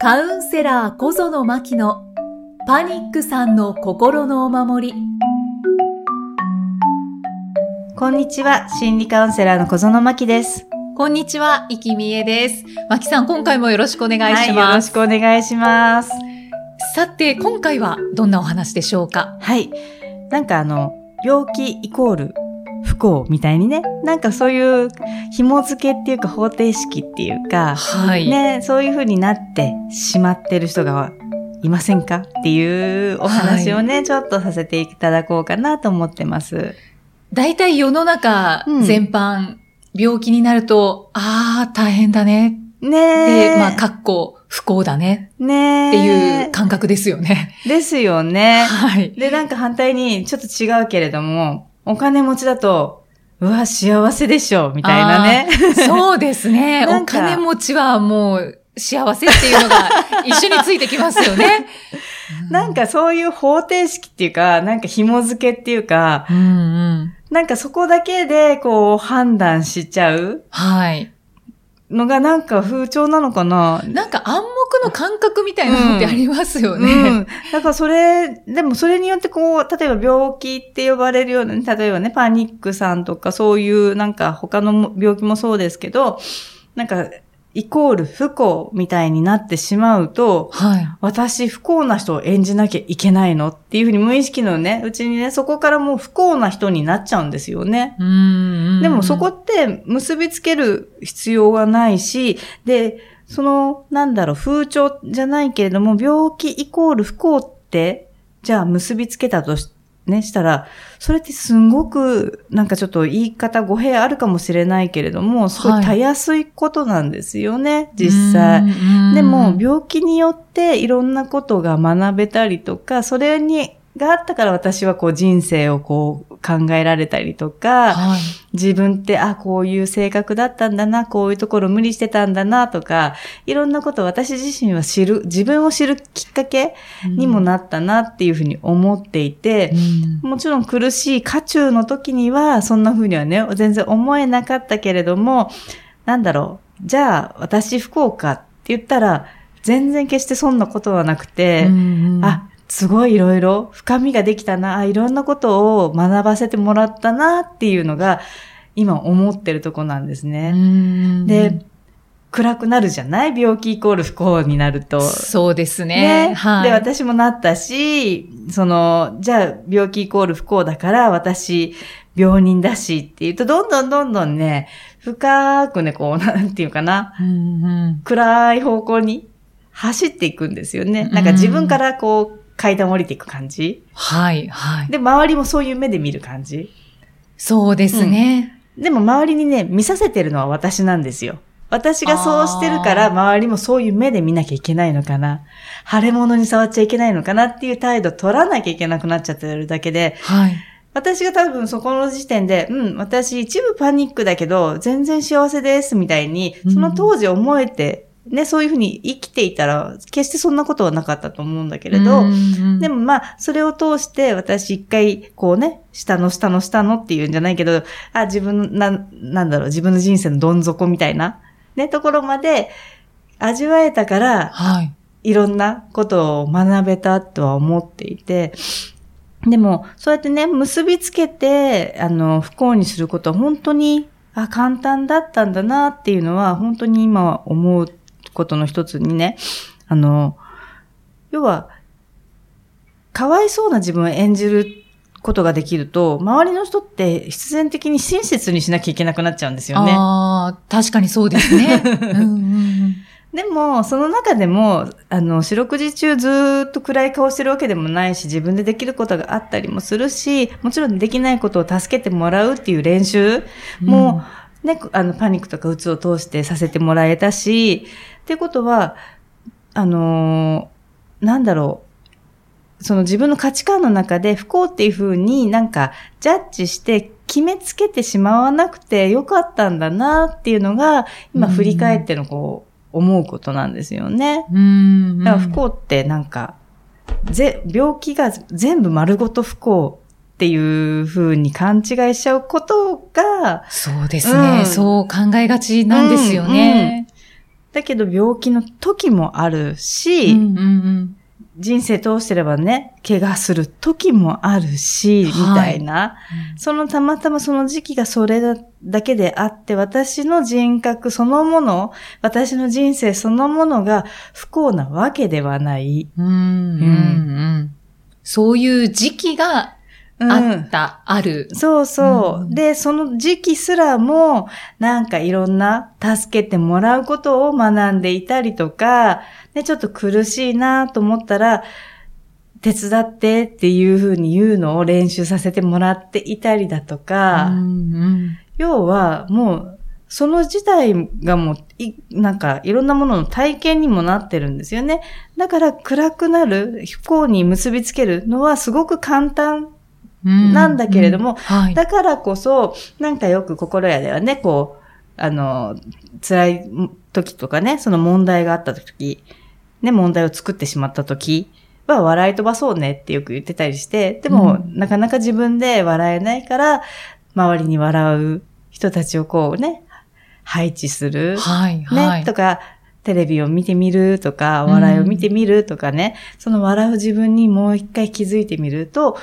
カウンセラー小園真希のパニックさんの心のお守り。こんにちは、心理カウンセラーの小園真希です。こんにちは、生きみえです。真希さん、今回もよろしくお願いしはい、よろます。しくお願いします。さて、今回はどんなお話でしょうか？はい。なんかあの、病気イコール不幸みたいにね、なんかそういう紐付けっていうか方程式っていうか、はい。ね、そういう風になってしまってる人がいませんかっていうお話をね、ちょっとさせていただこうかなと思ってます。大体世の中うん全般、病気になると、ああ、大変だね。ねえ。で、まあ、かっこ不幸だねねえ。っていう感覚ですよね。ですよね。はい。で、なんか反対にちょっと違うけれども、お金持ちだと、うわ、幸せでしょ、みたいなね。そうですね。お金持ちはもう幸せっていうのが 一緒についてきますよね。なんかそういう方程式っていうか、なんか紐付けっていうか、うんうん。なんかそこだけでこう判断しちゃうはい。のがなんか風潮なのかな？なんか暗黙の感覚みたいなのってありますよね。うん。だからそれ、でもそれによってこう、例えば病気って呼ばれるようなね、例えばね、パニックさんとかそういうなんか他のも病気もそうですけど、なんか、イコール不幸みたいになってしまうと、はい。私不幸な人を演じなきゃいけないのっていうふうに無意識のね、うちにね、そこからもう不幸な人になっちゃうんですよね。でもそこって結びつける必要がないし、で、その、なんだろう、風潮じゃないけれども、病気イコール不幸って、じゃあ結びつけたとし、ね、したら、それってすんごく、なんかちょっと言い方語弊あるかもしれないけれども、すごはいいたやすいことなんですよね、実際。うんうんでも、病気によっていろんなことが学べたりとか、それに、があったから私はこう人生をこう考えられたりとか、はい。自分って、あ、こういう性格だったんだな、こういうところ無理してたんだな、とか、いろんなことを私自身は知る、自分を知るきっかけにもなったなっていうふうに思っていて、うん。もちろん苦しい渦中の時には、そんな風にはね、全然思えなかったけれども、なんだろう、じゃあ私不幸かって言ったら、全然決してそんなことはなくて、うんうん。あ、すごいいろいろ深みができたな、あいろんなことを学ばせてもらったなっていうのが、今思ってるとこなんですうね。んで、暗くなるじゃない？病気イコール不幸になると。そうですね。はい。で、私もなったし、その、じゃあ病気イコール不幸だから私病人だしっていうと、どんどんどんどんね、深くね、こう、なんていうかな、うんうん暗い方向に走っていくんですよね。なんか自分からこう階段降りていく感じ？はい、はい。で、周りもそういう目で見る感じ？そうですね。でも周りにね、見させてるのは私なんですよ。私がそうしてるから、周りもそういう目で見なきゃいけないのかな。腫れ物に触っちゃいけないのかなっていう態度取らなきゃいけなくなっちゃってるだけで、はい。私が多分そこの時点で、うん、私一部パニックだけど、全然幸せですみたいに、その当時思えて、ね、そういうふうに生きていたら、決してそんなことはなかったと思うんだけれど、でも、もまあ、それを通して私一回、こうね、下の下の下のっていうんじゃないけど、あ、自分の、な、なんだろう、自分の人生のどん底みたいな、ね、ところまで味わえたから、はい。いろんなことを学べたとは思っていて、でも、そうやってね、結びつけて、あの、不幸にすることは本当に、あ、簡単だったんだなっていうのは、本当に今は思うことの一つにね、あの、要は、かわいそうな自分を演じることができると、周りの人って必然的に親切にしなきゃいけなくなっちゃうんですよね。ああ、確かにそうですね。うんうんうんでも、その中でも、あの、四六時中ずーっと暗い顔してるわけでもないし、自分でできることがあったりもするし、もちろんできないことを助けてもらうっていう練習も、ね、あの、パニックとか鬱を通してさせてもらえたし、ってことは、あのーなんだろう、その自分の価値観の中で不幸っていうふうになんかジャッジして決めつけてしまわなくてよかったんだなっていうのが、今振り返ってのこう、思うことなんですよね。うん。うん。だから不幸ってなんか、ぜ、病気が全部丸ごと不幸っていう風に勘違いしちゃうことが、そうですね、うん。そう考えがちなんですよね。だけど病気の時もあるし、うんうんうん。人生通してればね、怪我する時もあるし、みたいな。そのたまたまその時期がそれだだけであって、私の人格そのもの、私の人生そのものが不幸なわけではない。うんうんうん。そういう時期がうんあった、ある。そうそう。うんで、その時期すらも、なんかいろんな助けてもらうことを学んでいたりとか、ね、ちょっと苦しいなと思ったら、手伝ってっていうふうに言うのを練習させてもらっていたりだとか、うんうん要はもう、その自体がもう、い、なんかいろんなものの体験にもなってるんですよね。だから暗くなる、不幸に結びつけるのはすごく簡単うんなんだけれどもはい。だからこそ、なんかよく心屋ではね、こう、あの、辛い時とかね、その問題があった時、ね、問題を作ってしまった時は笑い飛ばそうねってよく言ってたりして、でも、うんなかなか自分で笑えないから、周りに笑う人たちをこうね、配置する。はい、はい。ね、とか、テレビを見てみるとか、笑いを見てみるとかね、その笑う自分にもう一回気づいてみると、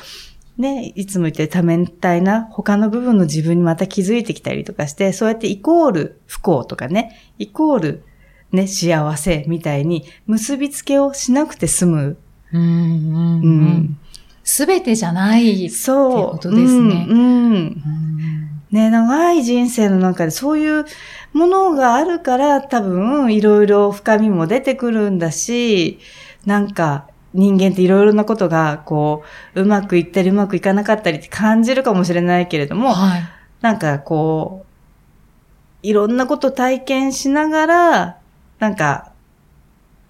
ね、いつも言ってる多面体な他の部分の自分にまた気づいてきたりとかして、そうやってイコール不幸とかね、イコールね、幸せみたいに結びつけをしなくて済む。うんうんううん。すべてじゃない。そう。ってことですねうん。うんうんね、長い人生の中でそういうものがあるから多分いろいろ深みも出てくるんだし、なんか人間っていろいろなことがこう、うまくいったりうまくいかなかったりって感じるかもしれないけれども、はい。なんかこう、いろんなことを体験しながら、なんか、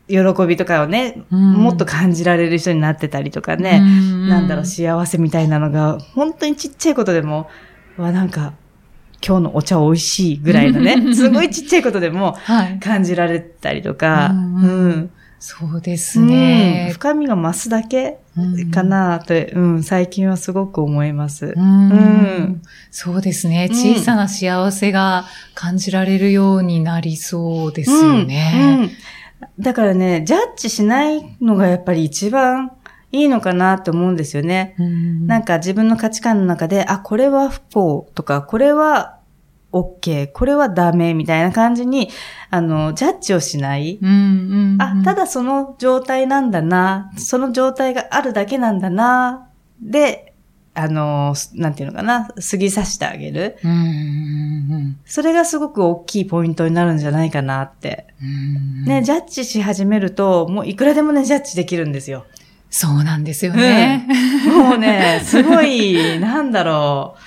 喜びとかをね、うんもっと感じられる人になってたりとかね、うんなんだろう、幸せみたいなのが、本当にちっちゃいことでも、わ、なんか、今日のお茶美味しいぐらいのね、すごいちっちゃいことでもはい。感じられたりとか、ううんん。そうですうんね。深みが増すだけうんかなって、うん、最近はすごく思います。うんうんそうですね。うん小さな幸せが感じられるようになりそうですよね。うんうんだからね、ジャッジしないのがやっぱり一番いいのかなと思うんですよね。うんなんか自分の価値観の中で、あ、これは不幸とか、これは OK、これはダメみたいな感じに、あの、ジャッジをしない。うんうんあ、ただその状態なんだな、その状態があるだけなんだな、で、あの、なんていうのかな、過ぎさしてあげる。うんうんそれがすごく大きいポイントになるんじゃないかなって。うんね、ジャッジし始めると、もういくらでもね、ジャッジできるんですよ。そうなんですよね。もうね、すごい、なんだろう。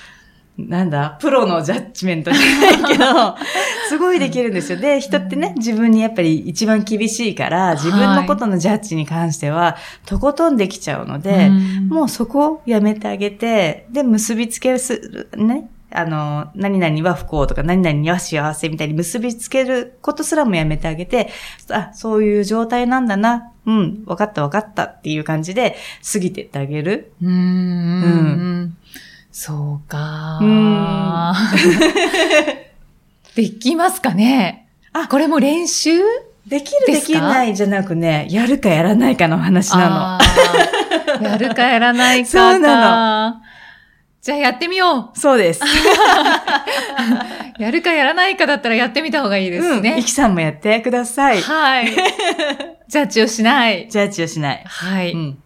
なんだ、プロのジャッジメントじゃないけど、すごいできるんですよ。で、人ってね、自分にやっぱり一番厳しいから、自分のことのジャッジに関しては、とことんできちゃうので、うんもうそこをやめてあげて、で、結びつけるする、ね。あの、何々は不幸とか、何々には幸せみたいに結びつけることすらもやめてあげて、あ、そういう状態なんだな。うん、わかったわかったっていう感じで過ぎてってあげる。うんうんうんそうかうん。できますかね？あこれも練習？できるできないじゃなくね、やるかやらないかの話なあーやるかやらないかか。そうなじゃあやってみよの。そうです。う。やるかやらないかだったらやってみた方がいいですうん。ねイ。キさんもやってください。はい。ジャッジをしない。ジャッジをしない。はい。うん。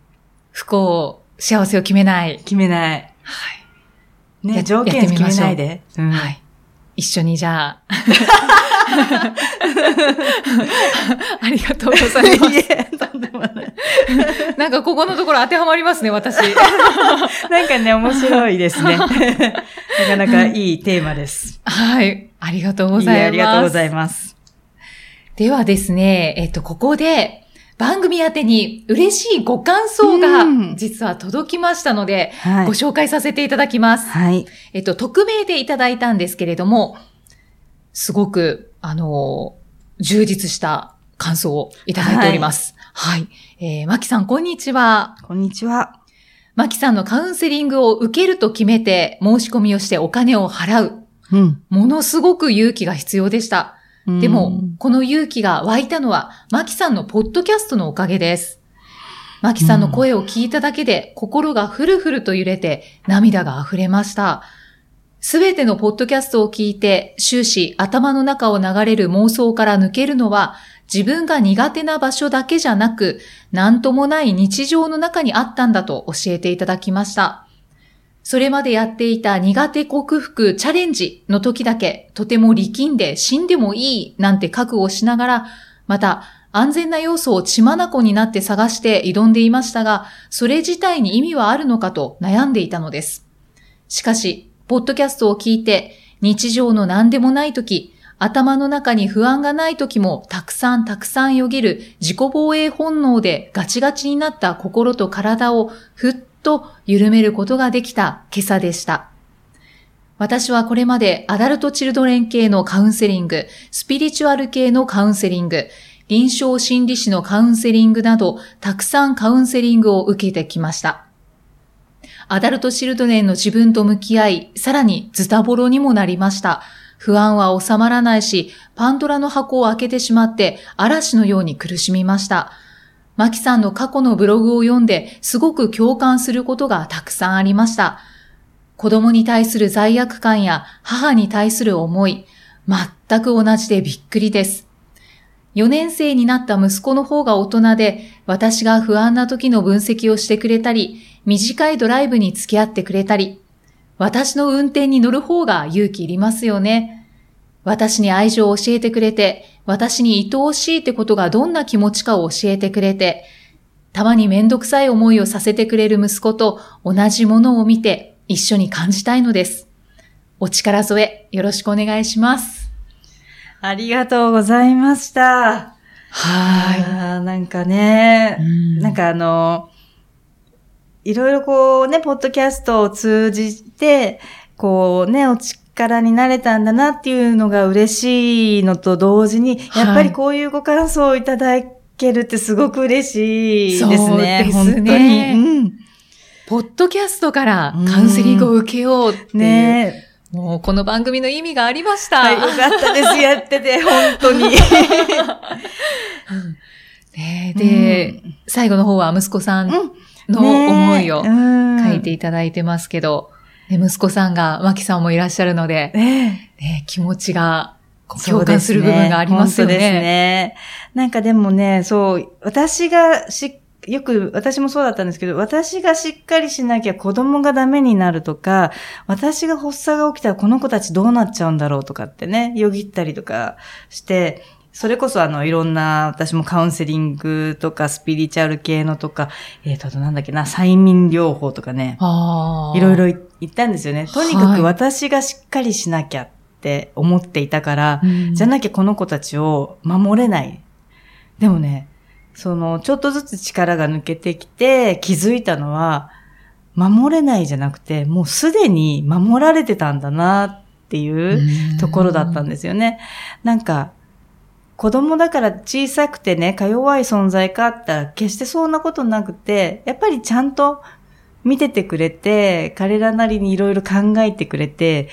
不幸、幸せを決めない。決めない。はい。ね、や条件決めないで。うんはい。一緒にじゃあ。ありがとうございまいえ、とんでもない。す。なんかここのところ当てはまりますね、私。なんかね、面白いですね。なかなかいいテーマです。はい。ありがとうございます。いえありがとうございます。ではですね、えっと、ここで、番組宛てに嬉しいご感想がうん実は届きましたので、はいご。紹介させていただきます。はい。えっと、匿名でいただいたんですけれども、すごく、あの、充実した感想をいただいております。はい。えー、マキさん、こんにちは。こんにちは。マキさんのカウンセリングを受けると決めて、申し込みをしてお金を払う。うん。ものすごく勇気が必要でした。でも、この勇気が湧いたのは、マキさんのポッドキャストのおかげです。マキさんの声を聞いただけで、心がふるふると揺れて、涙が溢れました。すべてのポッドキャストを聞いて、終始頭の中を流れる妄想から抜けるのは、自分が苦手な場所だけじゃなく、なんともない日常の中にあったんだと教えていただきました。それまでやっていた苦手克服チャレンジの時だけ、とても力んで死んでもいいなんて覚悟しながら、また安全な要素を血眼になって探して挑んでいましたが、それ自体に意味はあるのかと悩んでいたのです。しかし、ポッドキャストを聞いて、日常の何でもない時、頭の中に不安がない時もたくさんたくさんよぎる自己防衛本能でガチガチになった心と体をふっと緩めることができた今朝でした。私はこれまでアダルトチルドレン系のカウンセリング、スピリチュアル系のカウンセリング、臨床心理士のカウンセリングなど、たくさんカウンセリングを受けてきました。アダルトチルドレンの自分と向き合い、さらにズタボロにもなりました。不安は収まらないし、パンドラの箱を開けてしまって嵐のように苦しみました。マキさんの過去のブログを読んで、すごく共感することがたくさんありました。子供に対する罪悪感や母に対する思い、全く同じでびっくりです。4年生になった息子の方が大人で、私が不安な時の分析をしてくれたり、短いドライブに付き合ってくれたり、私の運転に乗る方が勇気いりますよね。私に愛情を教えてくれて、私に愛おしいってことがどんな気持ちかを教えてくれて、たまにめんどくさい思いをさせてくれる息子と同じものを見て一緒に感じたいのです。お力添えよろしくお願いします。ありがとうございました。はあーなんかね、い。なんかあの、いろいろこうね、ポッドキャストを通じて、こうね、お力になれたんだなっていうのが嬉しいのと同時に、はいやっぱりこういうご感想をいただけるってすごく嬉しいですね。そうですね本当に。ポッドキャストからカウンセリングを受けようっていううん。ねもうこの番組の意味がありましえ。た。はい、よかったです。やってて、本当に。ねえで、最後の方は息子さんの思いをうん書いていただいてますけど、ね息子さんが、マキさんもいらっしゃるので、ねえね気持ちが共感する部分がありますよね。本当ですね。なんかでもね、そう、私がし、よく、私もそうだったんですけど、私がしっかりしなきゃ子供がダメになるとか、私が発作が起きたらこの子たちどうなっちゃうんだろうとかってね、よぎったりとかして、それこそあの、いろんな、私もカウンセリングとか、スピリチュアル系のとか、えっ、と、あとなんだっけな、催眠療法とかね、ああ。いろいろ言ったんですよね。とにかはいく私がしっかりしなきゃって思っていたから、うん、じゃなきゃこの子たちを守れない。でもね、その、ちょっとずつ力が抜けてきて気づいたのは、守れないじゃなくて、もうすでに守られてたんだなっていうところだったんですよね。なんか、子供だから小さくてね、か弱い存在かって言ったら決してそんなことなくて、やっぱりちゃんと見ててくれて、彼らなりにいろいろ考えてくれて、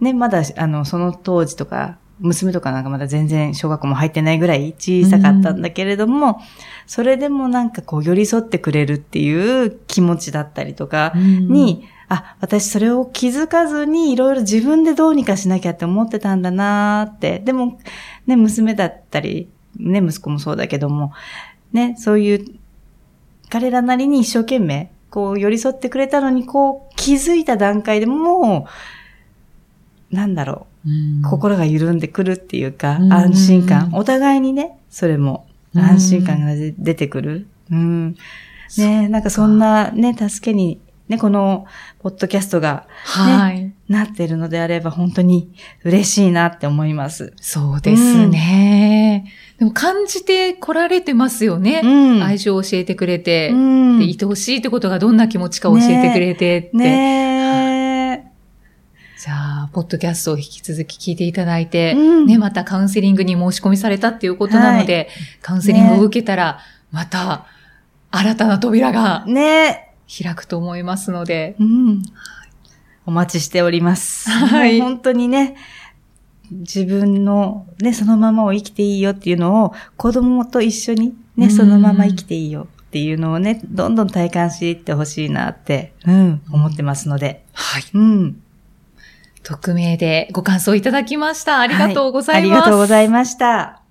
ね、まだ、あの、その当時とか、娘とかなんかまだ全然小学校も入ってないぐらい小さかったんだけれども、それでもなんかこう寄り添ってくれるっていう気持ちだったりとかに、あ、私それを気づかずにいろいろ自分でどうにかしなきゃって思ってたんだなーって。でも、ね、娘だったり、ね、息子もそうだけども、ね、そういう、彼らなりに一生懸命、こう寄り添ってくれたのに、こう気づいた段階でもう、なんだろう、うん心が緩んでくるっていうか、うん安心感。お互いにね、それもうん安心感が出出てくる。うん。ねなんかそんなね、助けに、ね、この、ポッドキャストがはい。なってるのであれば、本当に嬉しいなって思います。そうですね。でも感じて来られてますよね。うん。愛情を教えてくれて、うん。で愛おしいってことがどんな気持ちか教えてくれてって。ねじゃあ、ポッドキャストを引き続き聞いていただいて、うんね、またカウンセリングに申し込みされたっていうことなので、カウンセリングを受けたら、また、新たな扉がね開くと思いますので、うん。お待ちしております。はい本当にね、自分のね、そのままを生きていいよっていうのを子供と一緒にね、うんそのまま生きていいよっていうのをね、どんどん体感していってほしいなって、うん、思ってますので。はい。うん。匿名でご感想いただきました。ありがとうございます。はありがとうございました。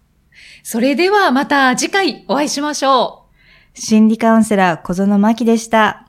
それではまた次回お会いしましょう。心理カウンセラー小園真希でした。